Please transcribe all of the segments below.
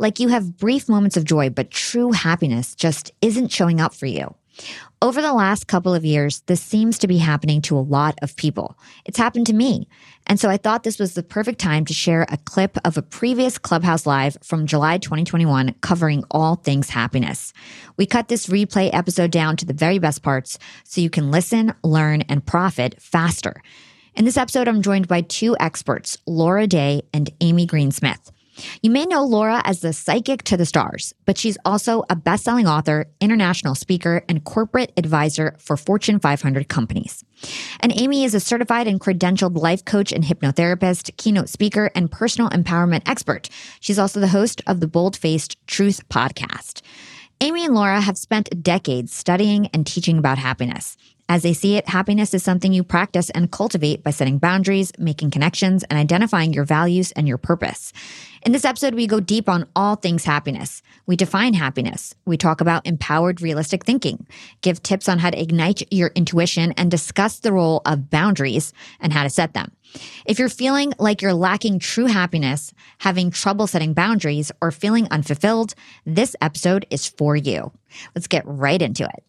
Like you have brief moments of joy, but true happiness just isn't showing up for you? Over the last couple of years, this seems to be happening to a lot of people. It's happened to me. And so I thought this was the perfect time to share a clip of a previous Clubhouse Live from July 2021 covering all things happiness. We cut this replay episode down to the very best parts so you can listen, learn, and profit faster. In this episode, I'm joined by two experts, Laura Day and Amy Green Smith. You may know Laura as the psychic to the stars, but she's also a best selling author, international speaker, and corporate advisor for Fortune 500 companies. And Amy is a certified and credentialed life coach and hypnotherapist, keynote speaker, and personal empowerment expert. She's also the host of the Bold Faced Truth podcast. Amy and Laura have spent decades studying and teaching about happiness. As they see it, happiness is something you practice and cultivate by setting boundaries, making connections, and identifying your values and your purpose. In this episode, we go deep on all things happiness. We define happiness. We talk about empowered, realistic thinking, give tips on how to ignite your intuition, and discuss the role of boundaries and how to set them. If you're feeling like you're lacking true happiness, having trouble setting boundaries, or feeling unfulfilled, this episode is for you. Let's get right into it.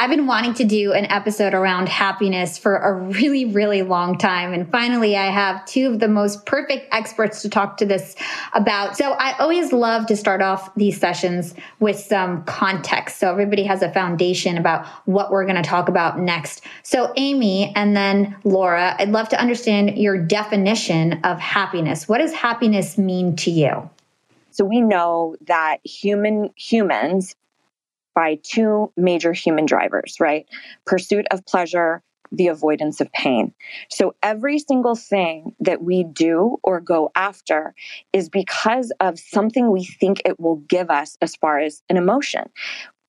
I've been wanting to do an episode around happiness for a really, really long time. And finally, I have two of the most perfect experts to talk to this about. So I always love to start off these sessions with some context. So everybody has a foundation about what we're going to talk about next. So, Amy and then Laura, I'd love to understand your definition of happiness. What does happiness mean to you? So we know that human humans by two major human drivers, right? Pursuit of pleasure, the avoidance of pain. So every single thing that we do or go after is because of something we think it will give us as far as an emotion.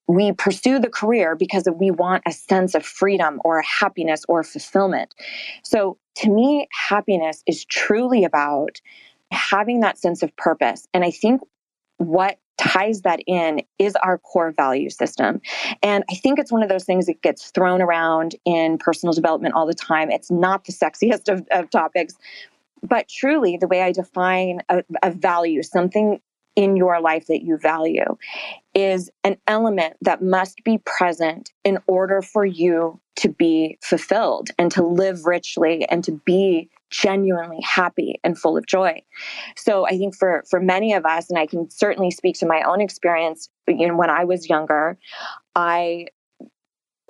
We pursue the career because we want a sense of freedom or happiness or fulfillment. So to me, happiness is truly about having that sense of purpose. And I think what ties that in is our core value system. And I think it's one of those things that gets thrown around in personal development all the time. It's not the sexiest of, of topics, but truly, the way I define a, a value, something in your life that you value, is an element that must be present in order for you to be fulfilled and to live richly and to be genuinely happy and full of joy. So I think for for many of us and I can certainly speak to my own experience you know when I was younger I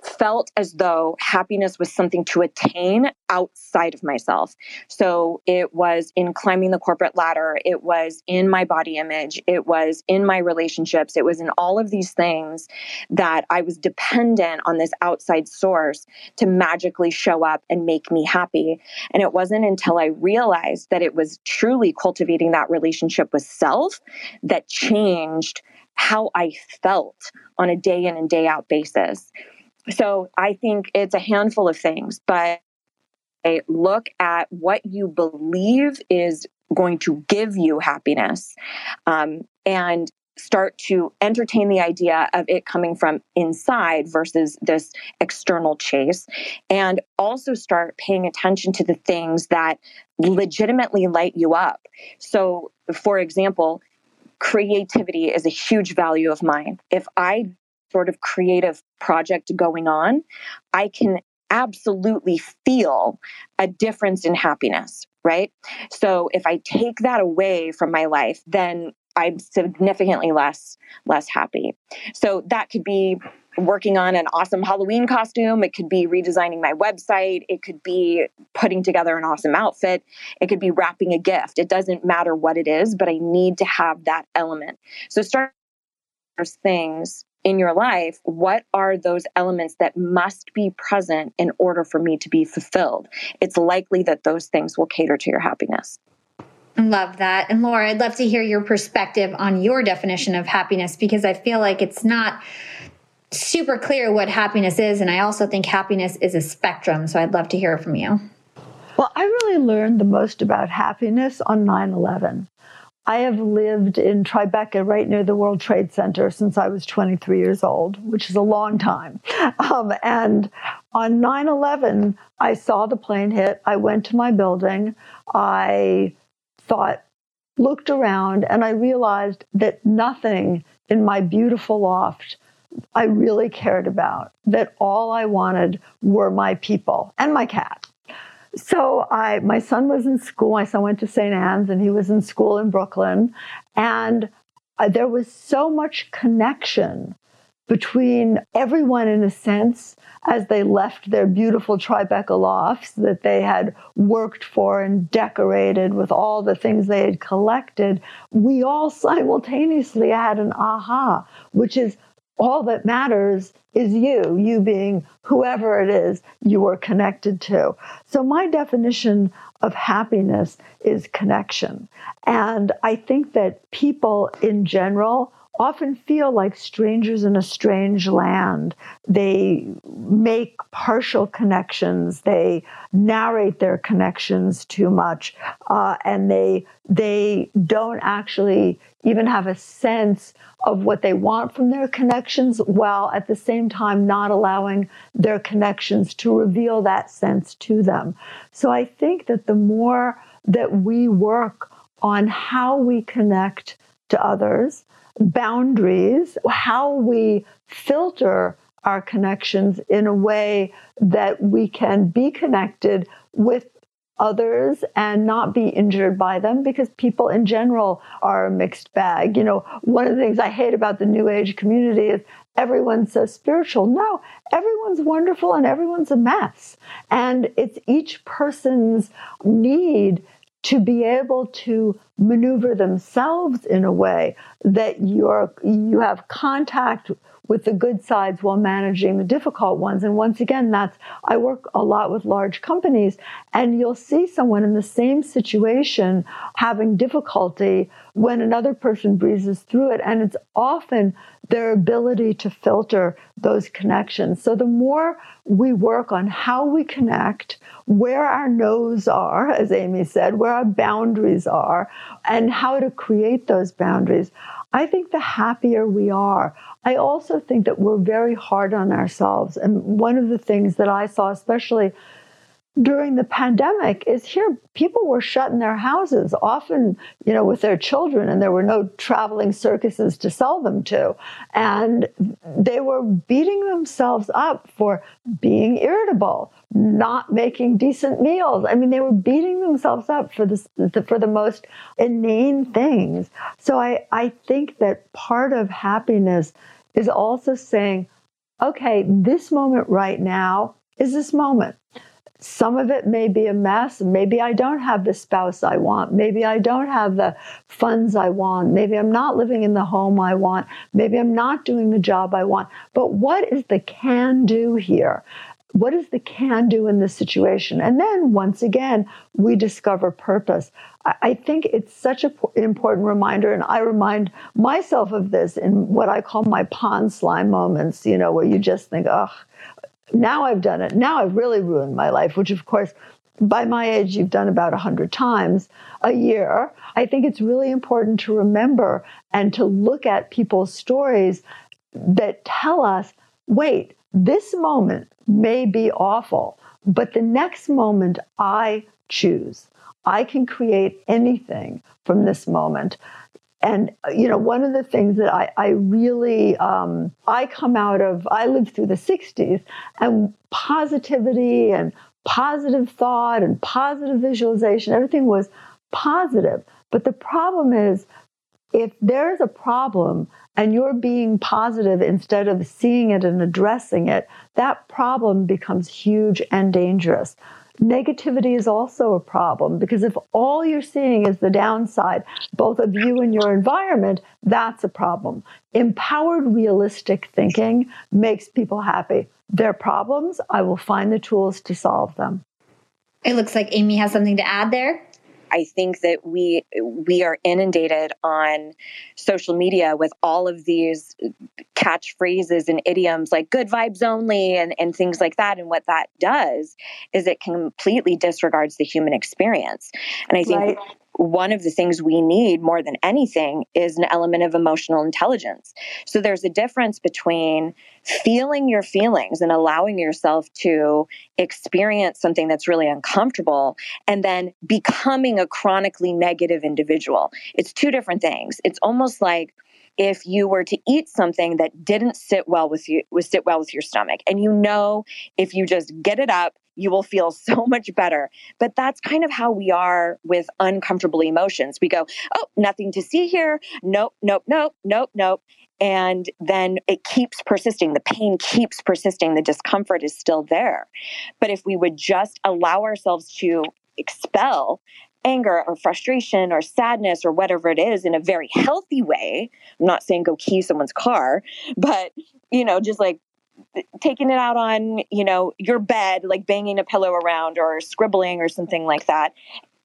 felt as though happiness was something to attain outside of myself. So it was in climbing the corporate ladder, it was in my body image, it was in my relationships, it was in all of these things that I was dependent on this outside source to magically show up and make me happy. And it wasn't until I realized that it was truly cultivating that relationship with self that changed how I felt on a day in and day out basis. So I think it's a handful of things, but look at what you believe is going to give you happiness um, and start to entertain the idea of it coming from inside versus this external chase and also start paying attention to the things that legitimately light you up. So for example creativity is a huge value of mine. If i sort of creative project going on, I can absolutely feel a difference in happiness, right? So if I take that away from my life, then I'm significantly less less happy. So that could be working on an awesome Halloween costume. It could be redesigning my website. It could be putting together an awesome outfit. It could be wrapping a gift. It doesn't matter what it is, but I need to have that element. So start things in your life, what are those elements that must be present in order for me to be fulfilled? It's likely that those things will cater to your happiness. Love that. And Laura, I'd love to hear your perspective on your definition of happiness because I feel like it's not super clear what happiness is. And I also think happiness is a spectrum. So I'd love to hear from you. Well, I really learned the most about happiness on 9 11. I have lived in Tribeca, right near the World Trade Center, since I was 23 years old, which is a long time. Um, and on 9 11, I saw the plane hit. I went to my building. I thought, looked around, and I realized that nothing in my beautiful loft I really cared about, that all I wanted were my people and my cat. So I, my son was in school. My son went to St. Ann's, and he was in school in Brooklyn, and uh, there was so much connection between everyone, in a sense, as they left their beautiful Tribeca lofts that they had worked for and decorated with all the things they had collected. We all simultaneously had an aha, which is all that matters is you, you being whoever it is you are connected to. So, my definition of happiness is connection. And I think that people in general often feel like strangers in a strange land. They make partial connections. They narrate their connections too much, uh, and they they don't actually even have a sense of what they want from their connections, while at the same time not allowing their connections to reveal that sense to them. So I think that the more that we work on how we connect to others, boundaries, how we filter our connections in a way that we can be connected with others and not be injured by them because people in general are a mixed bag. You know, one of the things I hate about the New Age community is everyone's so spiritual. No, everyone's wonderful and everyone's a mess. And it's each person's need to be able to maneuver themselves in a way that you're you have contact with the good sides while managing the difficult ones. And once again that's i work a lot with large companies and you'll see someone in the same situation having difficulty when another person breezes through it. And it's often their ability to filter those connections so the more we work on how we connect where our no's are, as Amy said, where our boundaries are, and how to create those boundaries, I think the happier we are. I also think that we're very hard on ourselves. And one of the things that I saw, especially during the pandemic is here people were shut in their houses often you know with their children and there were no traveling circuses to sell them to. And they were beating themselves up for being irritable not making decent meals. I mean they were beating themselves up for the for the most inane things. So i i think that part of happiness is also saying okay this moment right now is this moment some of it may be a mess. Maybe I don't have the spouse I want. Maybe I don't have the funds I want. Maybe I'm not living in the home I want. Maybe I'm not doing the job I want. But what is the can do here? What is the can do in this situation? And then once again, we discover purpose. I think it's such an important reminder, and I remind myself of this in what I call my pond slime moments, you know, where you just think, oh, now I've done it. Now I've really ruined my life, which of course, by my age, you've done about 100 times a year. I think it's really important to remember and to look at people's stories that tell us wait, this moment may be awful, but the next moment I choose. I can create anything from this moment. And you know one of the things that i, I really um, i come out of i lived through the 60s and positivity and positive thought and positive visualization everything was positive. But the problem is if there's a problem and you're being positive instead of seeing it and addressing it that problem becomes huge and dangerous Negativity is also a problem because if all you're seeing is the downside, both of you and your environment, that's a problem. Empowered, realistic thinking makes people happy. Their problems, I will find the tools to solve them. It looks like Amy has something to add there. I think that we we are inundated on social media with all of these catchphrases and idioms like good vibes only and, and things like that. And what that does is it completely disregards the human experience. And I think right one of the things we need more than anything is an element of emotional intelligence. So there's a difference between feeling your feelings and allowing yourself to experience something that's really uncomfortable and then becoming a chronically negative individual. It's two different things. It's almost like if you were to eat something that didn't sit well with you would sit well with your stomach and you know if you just get it up you will feel so much better. But that's kind of how we are with uncomfortable emotions. We go, oh, nothing to see here. Nope, nope, nope, nope, nope. And then it keeps persisting. The pain keeps persisting. The discomfort is still there. But if we would just allow ourselves to expel anger or frustration or sadness or whatever it is in a very healthy way, I'm not saying go key someone's car, but you know, just like taking it out on you know your bed like banging a pillow around or scribbling or something like that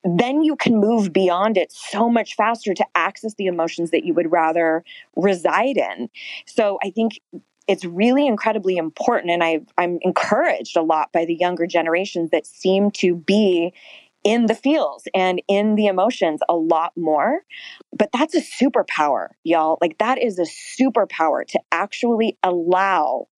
then you can move beyond it so much faster to access the emotions that you would rather reside in so i think it's really incredibly important and I, i'm encouraged a lot by the younger generations that seem to be in the feels and in the emotions a lot more. But that's a superpower, y'all. Like, that is a superpower to actually allow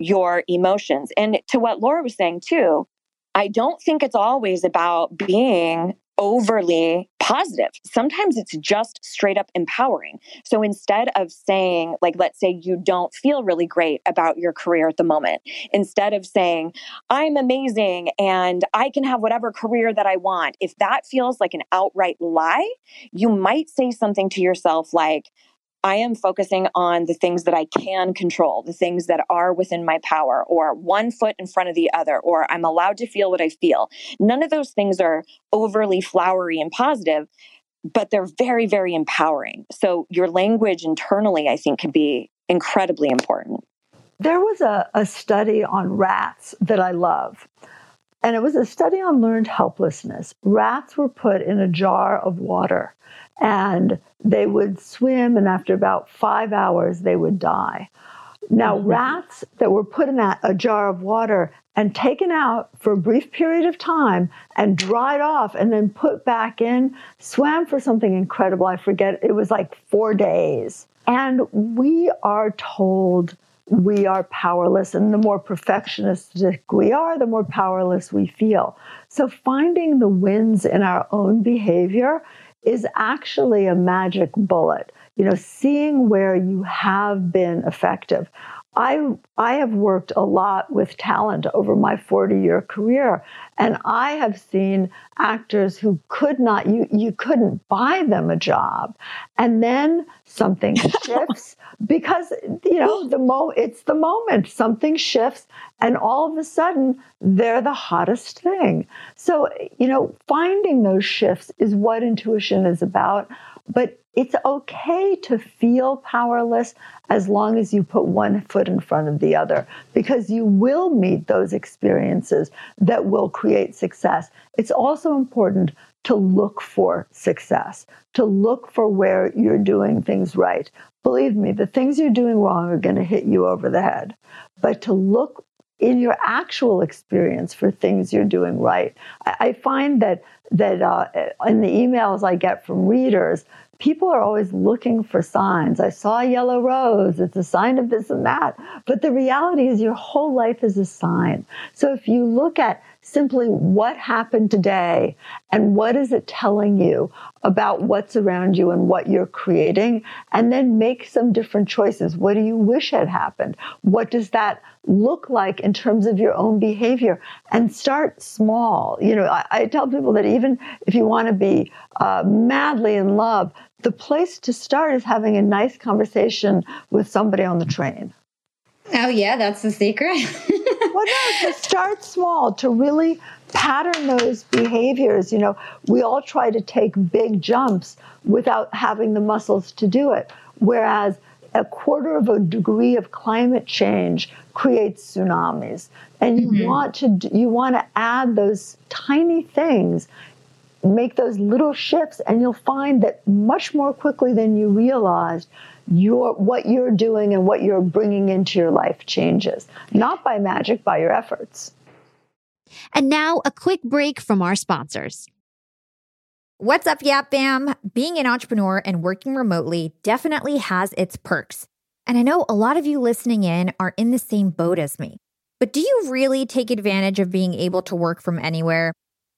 your emotions. And to what Laura was saying too, I don't think it's always about being overly positive. Sometimes it's just straight up empowering. So instead of saying, like, let's say you don't feel really great about your career at the moment, instead of saying, I'm amazing and I can have whatever career that I want, if that feels like an outright lie, you might say something to yourself like, I am focusing on the things that I can control, the things that are within my power, or one foot in front of the other, or I'm allowed to feel what I feel. None of those things are overly flowery and positive, but they're very, very empowering. So your language internally, I think, can be incredibly important. There was a, a study on rats that I love. And it was a study on learned helplessness. Rats were put in a jar of water and they would swim, and after about five hours, they would die. Now, mm-hmm. rats that were put in a, a jar of water and taken out for a brief period of time and dried off and then put back in swam for something incredible. I forget, it was like four days. And we are told we are powerless. And the more perfectionistic we are, the more powerless we feel. So finding the wins in our own behavior is actually a magic bullet. You know, seeing where you have been effective. I I have worked a lot with talent over my 40-year career and I have seen actors who could not you you couldn't buy them a job. And then something shifts because you know the mo it's the moment. Something shifts and all of a sudden they're the hottest thing. So, you know, finding those shifts is what intuition is about, but it's okay to feel powerless as long as you put one foot in front of the other because you will meet those experiences that will create success. It's also important to look for success, to look for where you're doing things right. Believe me, the things you're doing wrong are going to hit you over the head. But to look in your actual experience for things you're doing right. I, find that that uh, in the emails I get from readers, people are always looking for signs. I saw a yellow rose. It's a sign of this and that. But the reality is, your whole life is a sign. So if you look at simply what happened today and what is it telling you about what's around you and what you're creating, and then make some different choices. What do you wish had happened? What does that look like in terms of your own behavior? And start small. You know, I, I tell people that even if you want to be uh, madly in love, the place to start is having a nice conversation with somebody on the train. Oh, yeah, that's the secret. well, no, to start small, to really pattern those behaviors. You know, we all try to take big jumps without having the muscles to do it. Whereas a quarter of a degree of climate change creates tsunamis. And you mm-hmm. want to you want to add those tiny things make those little shifts and you'll find that much more quickly than you realized your what you're doing and what you're bringing into your life changes not by magic by your efforts. And now a quick break from our sponsors. What's up yap bam being an entrepreneur and working remotely definitely has its perks. And i know a lot of you listening in are in the same boat as me. But do you really take advantage of being able to work from anywhere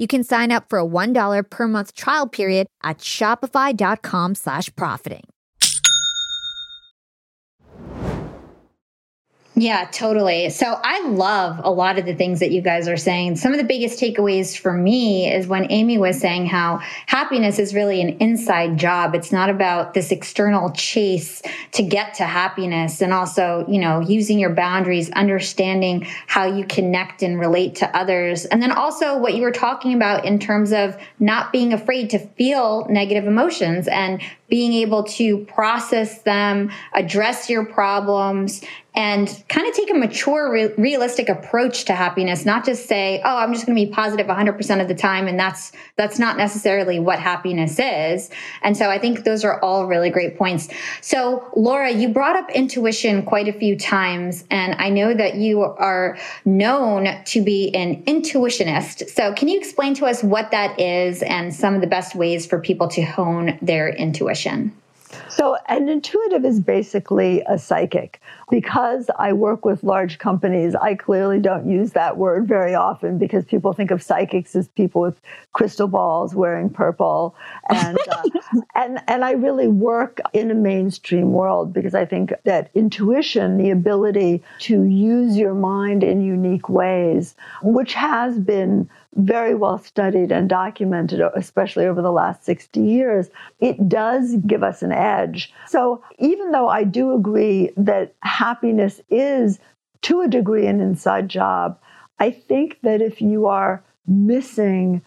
You can sign up for a $1 per month trial period at shopify.com slash profiting. Yeah, totally. So I love a lot of the things that you guys are saying. Some of the biggest takeaways for me is when Amy was saying how happiness is really an inside job. It's not about this external chase to get to happiness and also, you know, using your boundaries, understanding how you connect and relate to others. And then also what you were talking about in terms of not being afraid to feel negative emotions and being able to process them, address your problems, and kind of take a mature, re- realistic approach to happiness. Not just say, "Oh, I'm just going to be positive 100% of the time," and that's that's not necessarily what happiness is. And so, I think those are all really great points. So, Laura, you brought up intuition quite a few times, and I know that you are known to be an intuitionist. So, can you explain to us what that is and some of the best ways for people to hone their intuition? Intuition? So, an intuitive is basically a psychic. Because I work with large companies, I clearly don't use that word very often because people think of psychics as people with crystal balls wearing purple. And, uh, and, and I really work in a mainstream world because I think that intuition, the ability to use your mind in unique ways, which has been very well studied and documented, especially over the last 60 years, it does give us an edge. So even though I do agree that happiness is to a degree an inside job, I think that if you are missing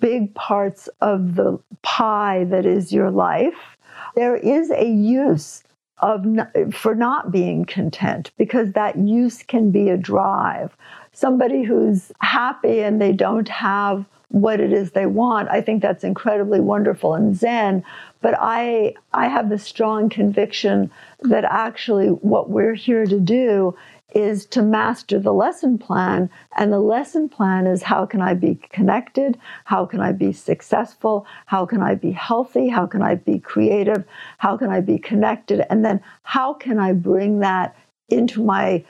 big parts of the pie that is your life, there is a use of for not being content because that use can be a drive somebody who's happy and they don't have what it is they want i think that's incredibly wonderful and zen. But i i have the strong conviction that actually what we're here to do is to master the lesson plan. And the lesson plan is how can i be connected? How can i be successful? How can i be healthy? How can i be creative? How can i be connected? And then how can i bring that into my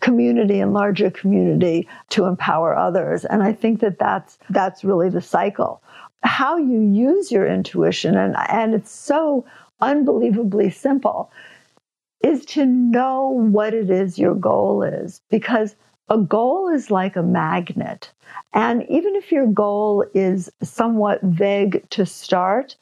community and larger community to empower others. And i think that that's that's really the cycle. How you use your intuition and and it's so unbelievably simple is to know what it is your goal is. Because a goal is like a magnet. And even if your goal is somewhat vague to start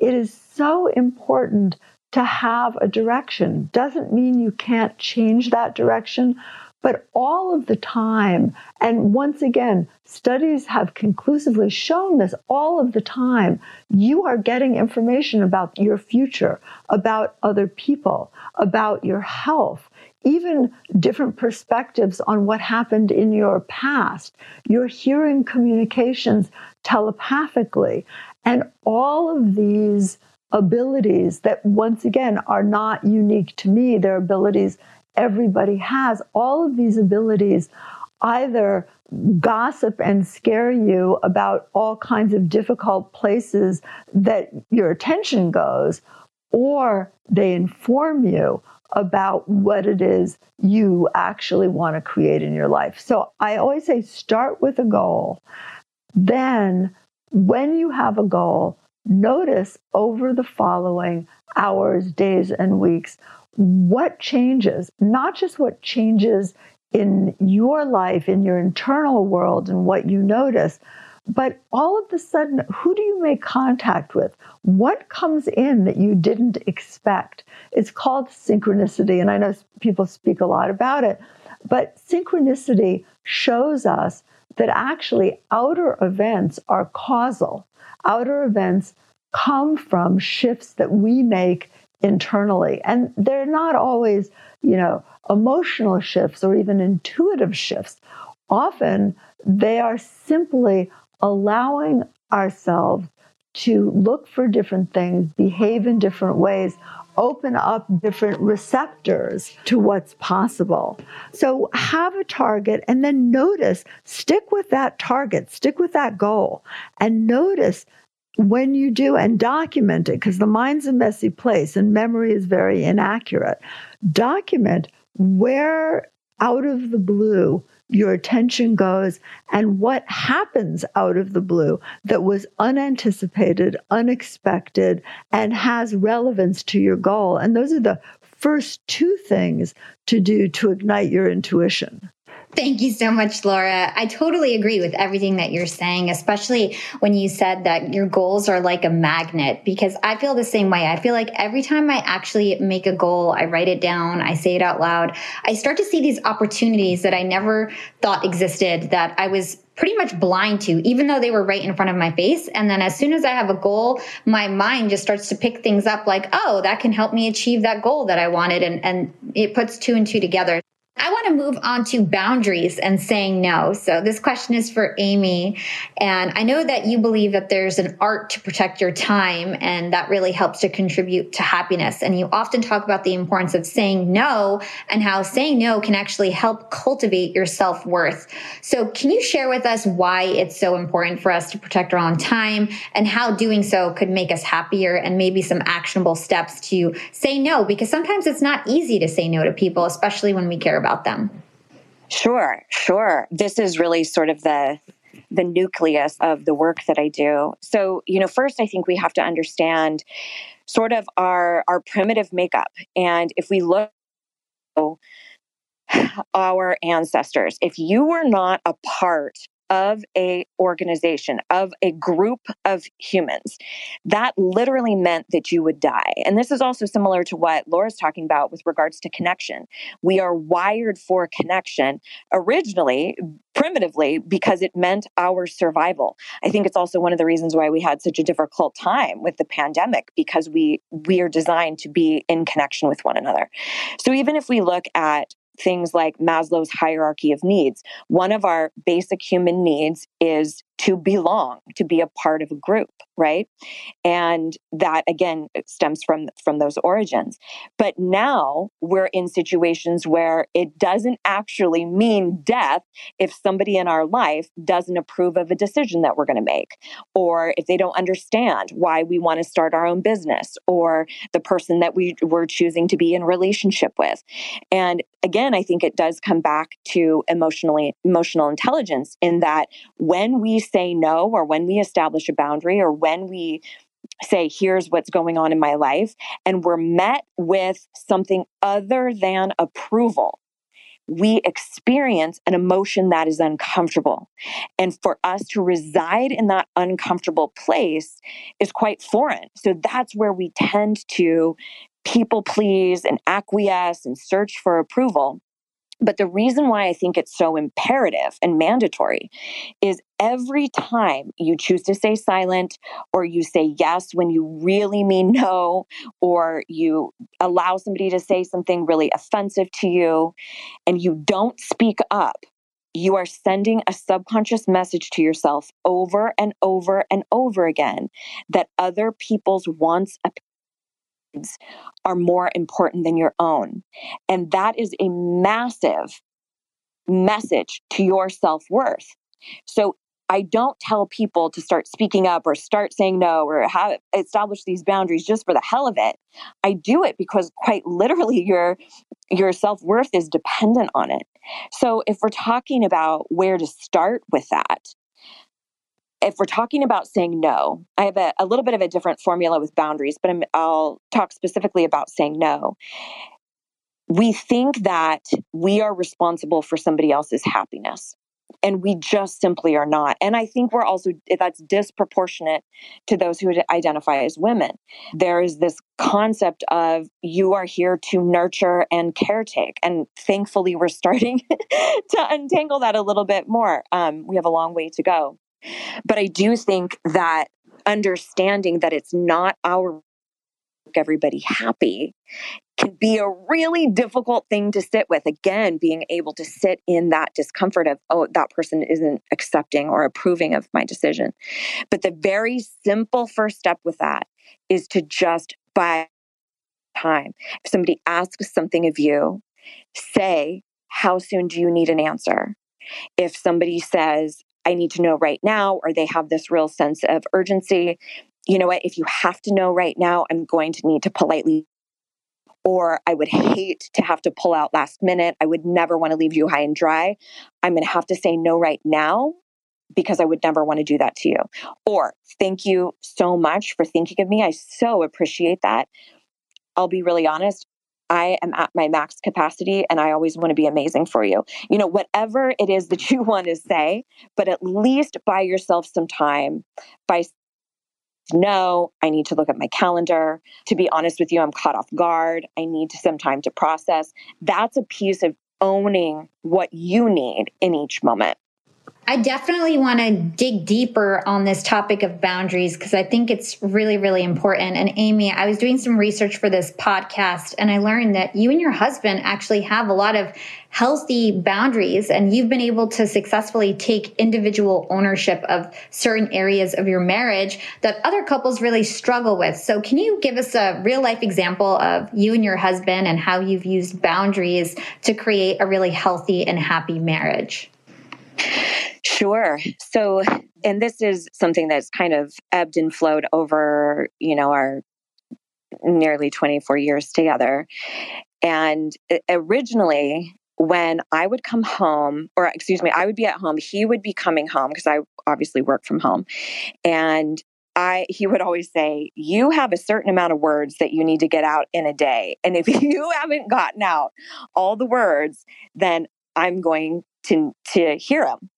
it is so important to have a direction. Doesn't mean you can't change that direction, but all of the time, and once again, studies have conclusively shown this all of the time, you are getting information about your future, about other people, about your health, even different perspectives on what happened in your past. You're hearing communications telepathically. And all of these abilities that, once again, are not unique to me. They're abilities everybody has. All of these abilities either gossip and scare you about all kinds of difficult places that your attention goes, or they inform you about what it is you actually want to create in your life. So I always say start with a goal. Then, when you have a goal, notice over the following hours, days, and weeks what changes, not just what changes in your life, in your internal world, and what you notice, but all of a sudden, who do you make contact with? What comes in that you didn't expect? It's called synchronicity, and I know people speak a lot about it, but synchronicity shows us that actually outer events are causal outer events come from shifts that we make internally. And they're not always, you know, emotional shifts or even intuitive shifts. Often they are simply allowing ourselves to look for different things, behave in different ways, open up different receptors to what's possible. So have a target and then notice, stick with that target, stick with that goal, and notice when you do and document it, because the mind's a messy place and memory is very inaccurate, document where out of the blue your attention goes and what happens out of the blue that was unanticipated, unexpected, and has relevance to your goal. And those are the first two things to do to ignite your intuition. Thank you so much, Laura. I totally agree with everything that you're saying, especially when you said that your goals are like a magnet, because I feel the same way. I feel like every time I actually make a goal, I write it down, I say it out loud, I start to see these opportunities that I never thought existed that I was pretty much blind to, even though they were right in front of my face. And then as soon as I have a goal, my mind just starts to pick things up like, oh, that can help me achieve that goal that I wanted. And, and it puts two and two together. I want to move on to boundaries and saying no. So, this question is for Amy. And I know that you believe that there's an art to protect your time, and that really helps to contribute to happiness. And you often talk about the importance of saying no and how saying no can actually help cultivate your self worth. So, can you share with us why it's so important for us to protect our own time and how doing so could make us happier and maybe some actionable steps to say no? Because sometimes it's not easy to say no to people, especially when we care about about them? Sure, sure. This is really sort of the the nucleus of the work that I do. So, you know, first I think we have to understand sort of our our primitive makeup. And if we look our ancestors, if you were not a part of a organization of a group of humans. That literally meant that you would die. And this is also similar to what laura's talking about with regards to connection. We are wired for connection originally primitively because it meant our survival. I think it's also one of the reasons why we had such a difficult time with the pandemic because we we are designed to be in connection with one another. So even if we look at things like Maslow's hierarchy of needs. One of our basic human needs is to belong, to be a part of a group, right? And that again stems from from those origins. But now we're in situations where it doesn't actually mean death if somebody in our life doesn't approve of a decision that we're going to make or if they don't understand why we want to start our own business or the person that we were choosing to be in relationship with. And again, I think it does come back to emotionally emotional intelligence in that when we say no or when we establish a boundary or when we say, here's what's going on in my life, and we're met with something other than approval, we experience an emotion that is uncomfortable. And for us to reside in that uncomfortable place is quite foreign. So that's where we tend to people please and acquiesce and search for approval. But the reason why I think it's so imperative and mandatory is every time you choose to stay silent or you say yes when you really mean no, or you allow somebody to say something really offensive to you and you don't speak up, you are sending a subconscious message to yourself over and over and over again that other people's wants, are more important than your own. And that is a massive message to your self worth. So I don't tell people to start speaking up or start saying no or have establish these boundaries just for the hell of it. I do it because quite literally your your self-worth is dependent on it. So if we're talking about where to start with that, if we're talking about saying no, I have a, a little bit of a different formula with boundaries, but i I'll talk specifically about saying no. We think that we are responsible for somebody else's happiness and we just simply are not. And i think we're also that's disproportionate to those who identify as women. There is this concept of you are here to nurture and caretake and thankfully we're starting to untangle that a little bit more. Um, we have a long way to go but I do think that understanding that it's not our everybody happy can be a really difficult thing to sit with. Again, being able to sit in that discomfort of, oh, that person isn't accepting or approving of my decision. But the very simple first step with that is to just buy time. If somebody asks something of you, say, how soon do you need an answer? If somebody says, I need to know right now, or they have this real sense of urgency. You know what? If you have to know right now, I'm going to need to politely or I would hate to have to pull out last minute. I would never want to leave you high and dry. I'm going to have to say no right now because I would never want to do that to you. Or thank you so much for thinking of me. I so appreciate that. I'll be really honest. I am at my max capacity and I always want to be amazing for you. You know, whatever it is that you want to say, but at least buy yourself some time by no, I need to look at my calendar. To be honest with you, I'm caught off guard. I need some time to process. That's a piece of owning what you need in each moment. I definitely want to dig deeper on this topic of boundaries because I think it's really, really important. And Amy, I was doing some research for this podcast and I learned that you and your husband actually have a lot of healthy boundaries and you've been able to successfully take individual ownership of certain areas of your marriage that other couples really struggle with. So, can you give us a real life example of you and your husband and how you've used boundaries to create a really healthy and happy marriage? Sure. So, and this is something that's kind of ebbed and flowed over, you know, our nearly 24 years together. And uh, originally, when I would come home, or excuse me, I would be at home, he would be coming home because I obviously work from home. And I he would always say, "You have a certain amount of words that you need to get out in a day, and if you haven't gotten out all the words, then I'm going to to hear them."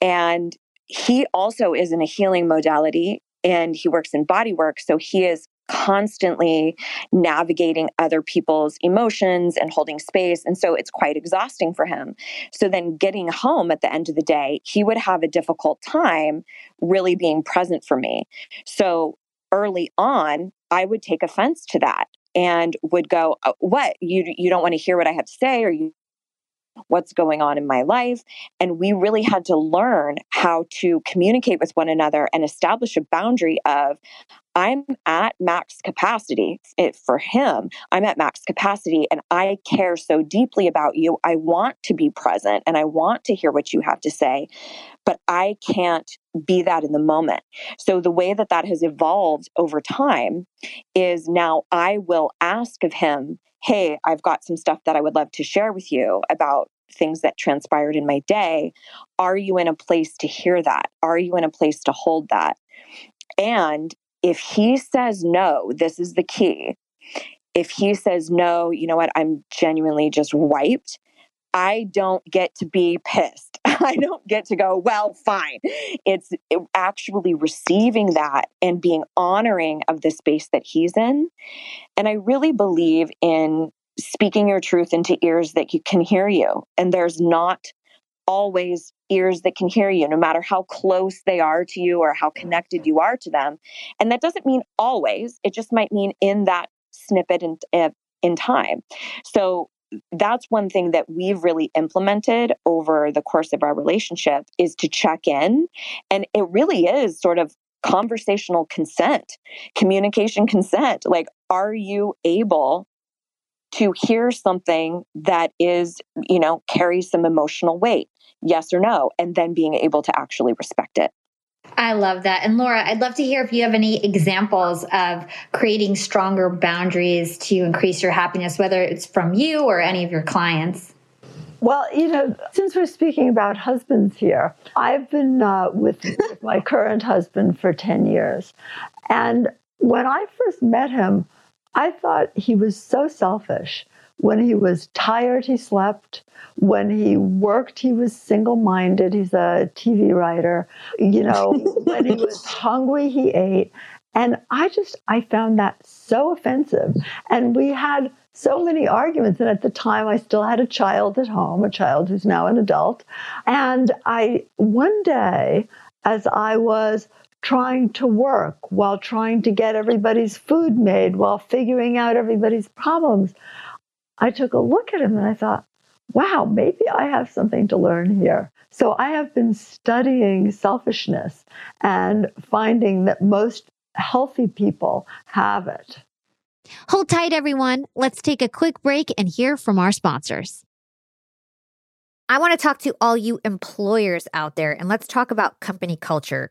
And he also is in a healing modality and he works in body work. So he is constantly navigating other people's emotions and holding space. And so it's quite exhausting for him. So then getting home at the end of the day, he would have a difficult time really being present for me. So early on, I would take offense to that and would go, uh, What? You, you don't want to hear what I have to say, or you what's going on in my life. And we really had to learn how to communicate with one another and establish a boundary of, I'm at max capacity it, for him. I'm at max capacity and I care so deeply about you. I want to be present and I want to hear what you have to say, but I can't be that in the moment. So the way that that has evolved over time is now I will ask of him, Hey, I've got some stuff that I would love to share with you about things that transpired in my day. Are you in a place to hear that? Are you in a place to hold that? And if he says no, this is the key. If he says no, you know what, I'm genuinely just wiped. I don't get to be pissed. I don't get to go, well, fine. It's actually receiving that and being honoring of the space that he's in. And I really believe in speaking your truth into ears that can hear you. And there's not always ears that can hear you, no matter how close they are to you or how connected you are to them. And that doesn't mean always, it just might mean in that snippet in, eh, in time. So that's one thing that we've really implemented over the course of our relationship is to check in. And it really is sort of conversational consent, communication consent. Like, are you able to hear something that is, you know, carries some emotional weight, yes or no, and then being able to actually respect it. I love that. And Laura, I'd love to hear if you have any examples of creating stronger boundaries to increase your happiness, whether it's from you or any of your clients. Well, you know, since we're speaking about husbands here, I've been uh, with, with my current husband for 10 years. And when I first met him, I thought he was so selfish. When he was tired, he slept. When he worked, he was single minded. He's a TV writer. You know, when he was hungry, he ate. And I just, I found that so offensive. And we had so many arguments. And at the time, I still had a child at home, a child who's now an adult. And I, one day, as I was trying to work, while trying to get everybody's food made, while figuring out everybody's problems, I took a look at him and I thought, wow, maybe I have something to learn here. So I have been studying selfishness and finding that most healthy people have it. Hold tight, everyone. Let's take a quick break and hear from our sponsors. I want to talk to all you employers out there and let's talk about company culture.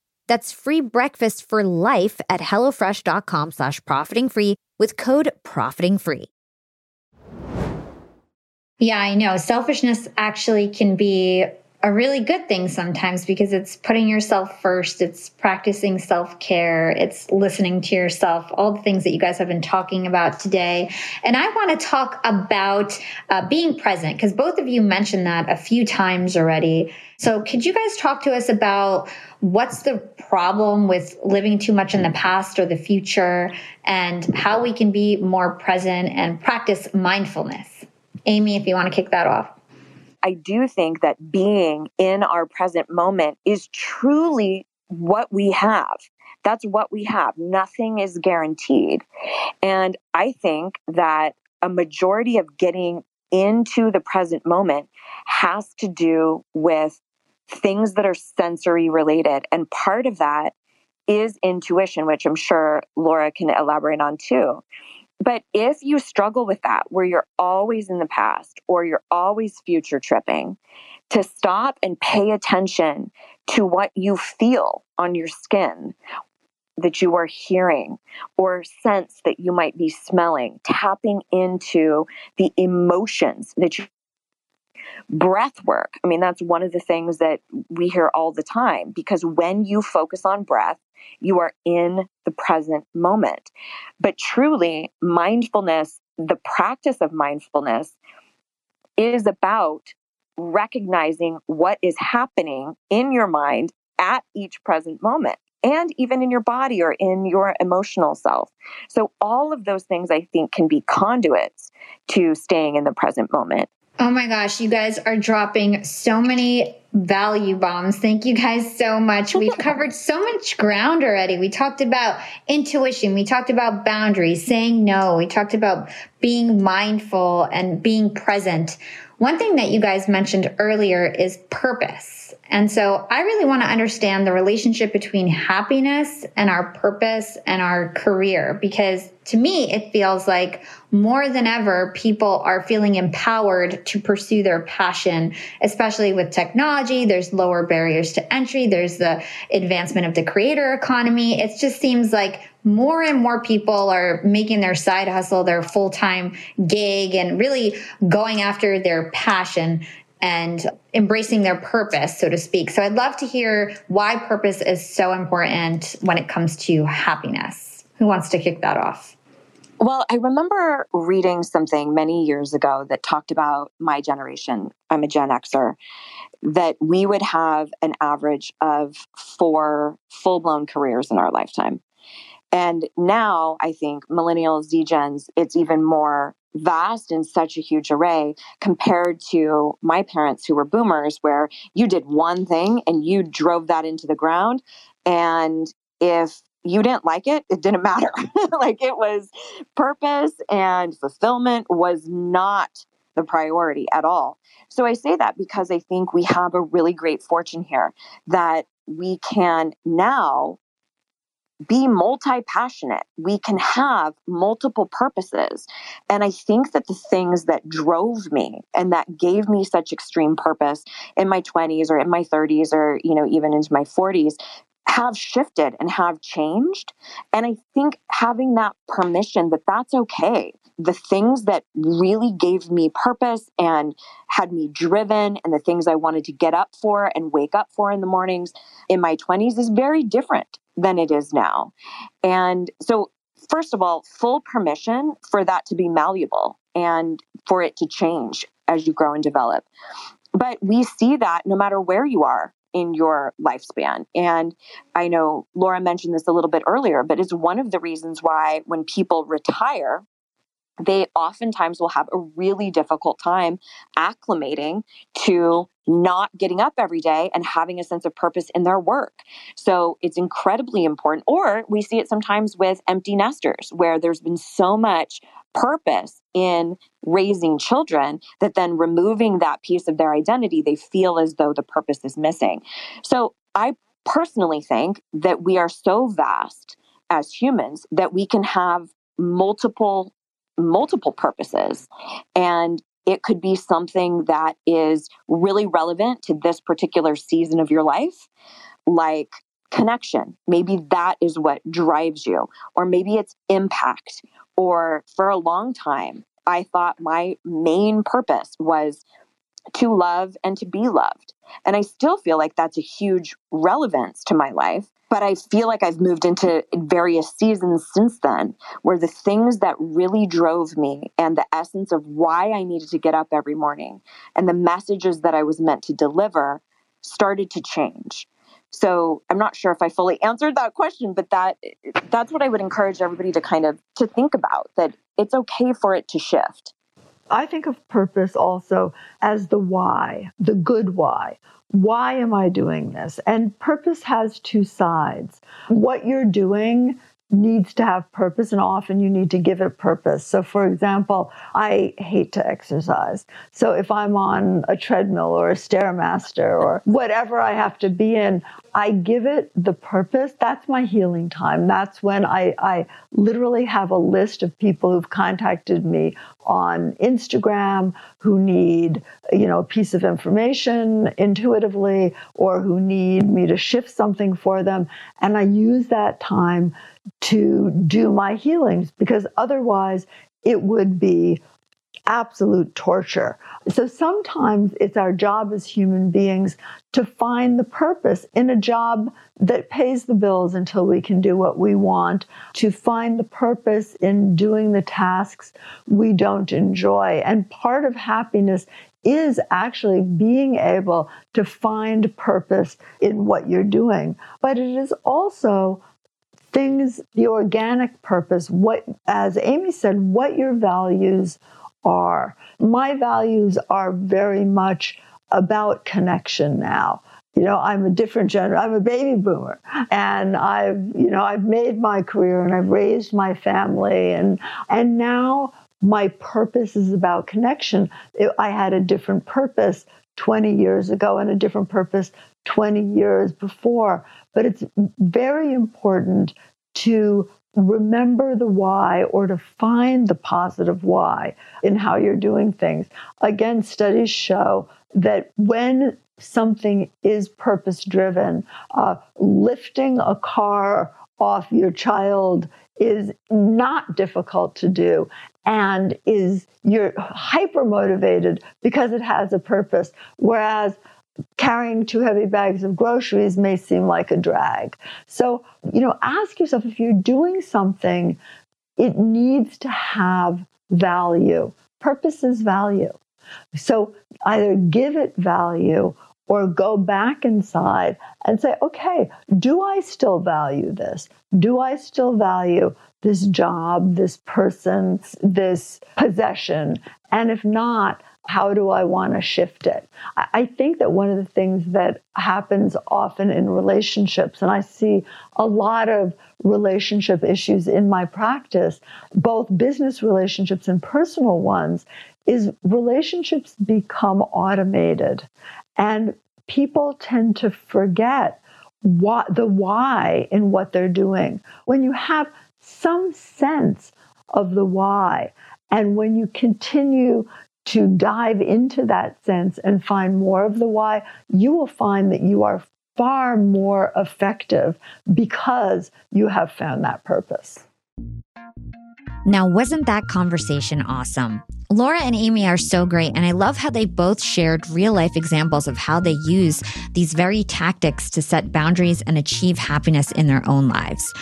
That's free breakfast for life at HelloFresh.com slash profiting free with code profiting free. Yeah, I know. Selfishness actually can be a really good thing sometimes because it's putting yourself first, it's practicing self care, it's listening to yourself, all the things that you guys have been talking about today. And I want to talk about uh, being present because both of you mentioned that a few times already. So, could you guys talk to us about what's the problem with living too much in the past or the future and how we can be more present and practice mindfulness? Amy, if you want to kick that off. I do think that being in our present moment is truly what we have. That's what we have. Nothing is guaranteed. And I think that a majority of getting into the present moment has to do with things that are sensory related. And part of that is intuition, which I'm sure Laura can elaborate on too. But if you struggle with that, where you're always in the past or you're always future tripping, to stop and pay attention to what you feel on your skin that you are hearing or sense that you might be smelling, tapping into the emotions that you breath work. I mean, that's one of the things that we hear all the time because when you focus on breath, you are in the present moment. But truly, mindfulness, the practice of mindfulness, is about recognizing what is happening in your mind at each present moment and even in your body or in your emotional self. So, all of those things I think can be conduits to staying in the present moment. Oh my gosh, you guys are dropping so many value bombs. Thank you guys so much. We've covered so much ground already. We talked about intuition, we talked about boundaries, saying no, we talked about being mindful and being present. One thing that you guys mentioned earlier is purpose. And so I really want to understand the relationship between happiness and our purpose and our career because to me, it feels like more than ever, people are feeling empowered to pursue their passion, especially with technology. There's lower barriers to entry. There's the advancement of the creator economy. It just seems like more and more people are making their side hustle their full time gig and really going after their passion and embracing their purpose, so to speak. So I'd love to hear why purpose is so important when it comes to happiness. Who wants to kick that off? Well, I remember reading something many years ago that talked about my generation. I'm a Gen Xer. That we would have an average of four full blown careers in our lifetime. And now I think millennials, Z Gens, it's even more vast and such a huge array compared to my parents who were boomers, where you did one thing and you drove that into the ground. And if you didn't like it, it didn't matter. like it was purpose and fulfillment was not the priority at all. So I say that because I think we have a really great fortune here that we can now be multi passionate. We can have multiple purposes. And I think that the things that drove me and that gave me such extreme purpose in my 20s or in my 30s or, you know, even into my 40s have shifted and have changed. And I think having that permission that that's okay. The things that really gave me purpose and had me driven, and the things I wanted to get up for and wake up for in the mornings in my 20s is very different than it is now. And so, first of all, full permission for that to be malleable and for it to change as you grow and develop. But we see that no matter where you are in your lifespan. And I know Laura mentioned this a little bit earlier, but it's one of the reasons why when people retire, they oftentimes will have a really difficult time acclimating to not getting up every day and having a sense of purpose in their work. So it's incredibly important. Or we see it sometimes with empty nesters where there's been so much purpose in raising children that then removing that piece of their identity, they feel as though the purpose is missing. So I personally think that we are so vast as humans that we can have multiple multiple purposes. And it could be something that is really relevant to this particular season of your life, like connection. Maybe that is what drives you, or maybe it's impact. Or for a long time, I thought my main purpose was to love and to be loved. And I still feel like that's a huge relevance to my life. But I feel like I've moved into various seasons since then where the things that really drove me and the essence of why I needed to get up every morning and the messages that I was meant to deliver started to change. So I'm not sure if I fully answered that question, but that that's what I would encourage everybody to kind of to think about that it's okay for it to shift. I think of purpose also as the why, the good why. Why am I doing this? And purpose has two sides. What you're doing needs to have purpose and often you need to give it purpose. So for example, I hate to exercise. So if I'm on a treadmill or a stairmaster or whatever I have to be in, I give it the purpose. That's my healing time. That's when I, I literally have a list of people who've contacted me on Instagram who need, you know, a piece of information intuitively or who need me to shift something for them. And I use that time to do my healings because otherwise it would be absolute torture. So sometimes it's our job as human beings to find the purpose in a job that pays the bills until we can do what we want, to find the purpose in doing the tasks we don't enjoy. And part of happiness is actually being able to find purpose in what you're doing. But it is also things, the organic purpose, what, as Amy said, what your values are. My values are very much about connection now. You know, I'm a different gender. I'm a baby boomer, and I've, you know, I've made my career and I've raised my family, and and now my purpose is about connection. I had a different purpose 20 years ago and a different purpose 20 years before. But it's very important to remember the why or to find the positive why in how you're doing things. Again, studies show that when something is purpose driven, uh, lifting a car off your child is not difficult to do and is you're hyper motivated because it has a purpose whereas carrying two heavy bags of groceries may seem like a drag. So, you know, ask yourself if you're doing something, it needs to have value. Purpose is value. So either give it value or go back inside and say, okay, do I still value this? Do I still value this job, this person, this possession? And if not, how do I want to shift it? I think that one of the things that happens often in relationships, and I see a lot of relationship issues in my practice, both business relationships and personal ones, is relationships become automated. And people tend to forget what the why in what they're doing. When you have some sense of the why, and when you continue to dive into that sense and find more of the why, you will find that you are far more effective because you have found that purpose. Now, wasn't that conversation awesome? Laura and Amy are so great, and I love how they both shared real life examples of how they use these very tactics to set boundaries and achieve happiness in their own lives.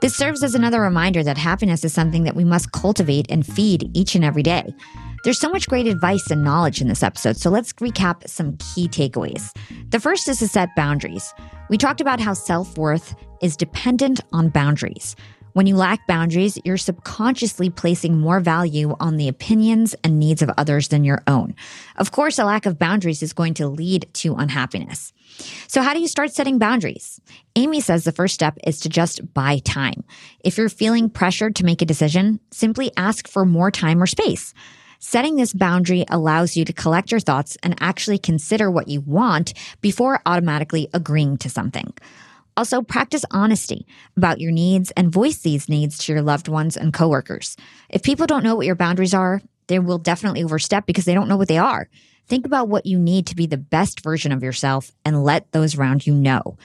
This serves as another reminder that happiness is something that we must cultivate and feed each and every day. There's so much great advice and knowledge in this episode, so let's recap some key takeaways. The first is to set boundaries. We talked about how self worth is dependent on boundaries. When you lack boundaries, you're subconsciously placing more value on the opinions and needs of others than your own. Of course, a lack of boundaries is going to lead to unhappiness. So, how do you start setting boundaries? Amy says the first step is to just buy time. If you're feeling pressured to make a decision, simply ask for more time or space. Setting this boundary allows you to collect your thoughts and actually consider what you want before automatically agreeing to something. Also, practice honesty about your needs and voice these needs to your loved ones and coworkers. If people don't know what your boundaries are, they will definitely overstep because they don't know what they are. Think about what you need to be the best version of yourself and let those around you know.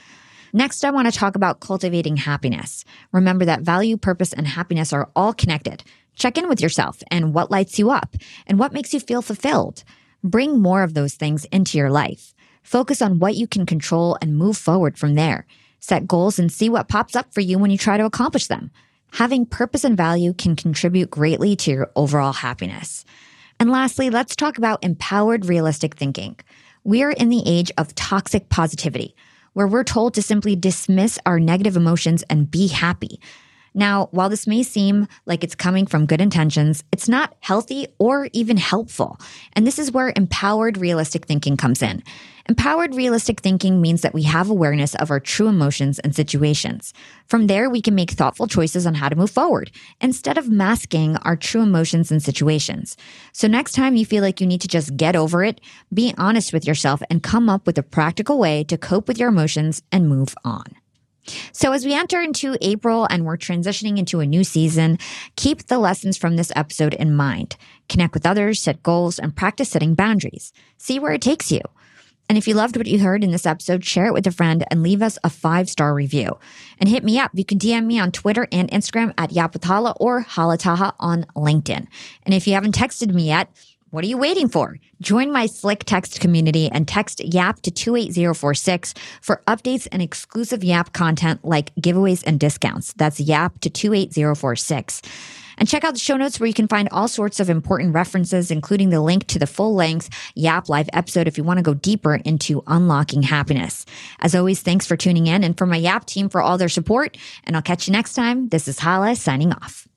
Next, I want to talk about cultivating happiness. Remember that value, purpose, and happiness are all connected. Check in with yourself and what lights you up and what makes you feel fulfilled. Bring more of those things into your life. Focus on what you can control and move forward from there. Set goals and see what pops up for you when you try to accomplish them. Having purpose and value can contribute greatly to your overall happiness. And lastly, let's talk about empowered realistic thinking. We are in the age of toxic positivity, where we're told to simply dismiss our negative emotions and be happy. Now, while this may seem like it's coming from good intentions, it's not healthy or even helpful. And this is where empowered realistic thinking comes in. Empowered realistic thinking means that we have awareness of our true emotions and situations. From there, we can make thoughtful choices on how to move forward instead of masking our true emotions and situations. So, next time you feel like you need to just get over it, be honest with yourself and come up with a practical way to cope with your emotions and move on. So, as we enter into April and we're transitioning into a new season, keep the lessons from this episode in mind. Connect with others, set goals, and practice setting boundaries. See where it takes you. And if you loved what you heard in this episode, share it with a friend and leave us a five star review. And hit me up. You can DM me on Twitter and Instagram at Yap with Hala or Hala Taha on LinkedIn. And if you haven't texted me yet, what are you waiting for? Join my SlickText community and text YAP to 28046 for updates and exclusive YAP content like giveaways and discounts. That's YAP to 28046. And check out the show notes where you can find all sorts of important references, including the link to the full length YAP live episode if you want to go deeper into unlocking happiness. As always, thanks for tuning in and for my YAP team for all their support. And I'll catch you next time. This is Hala signing off.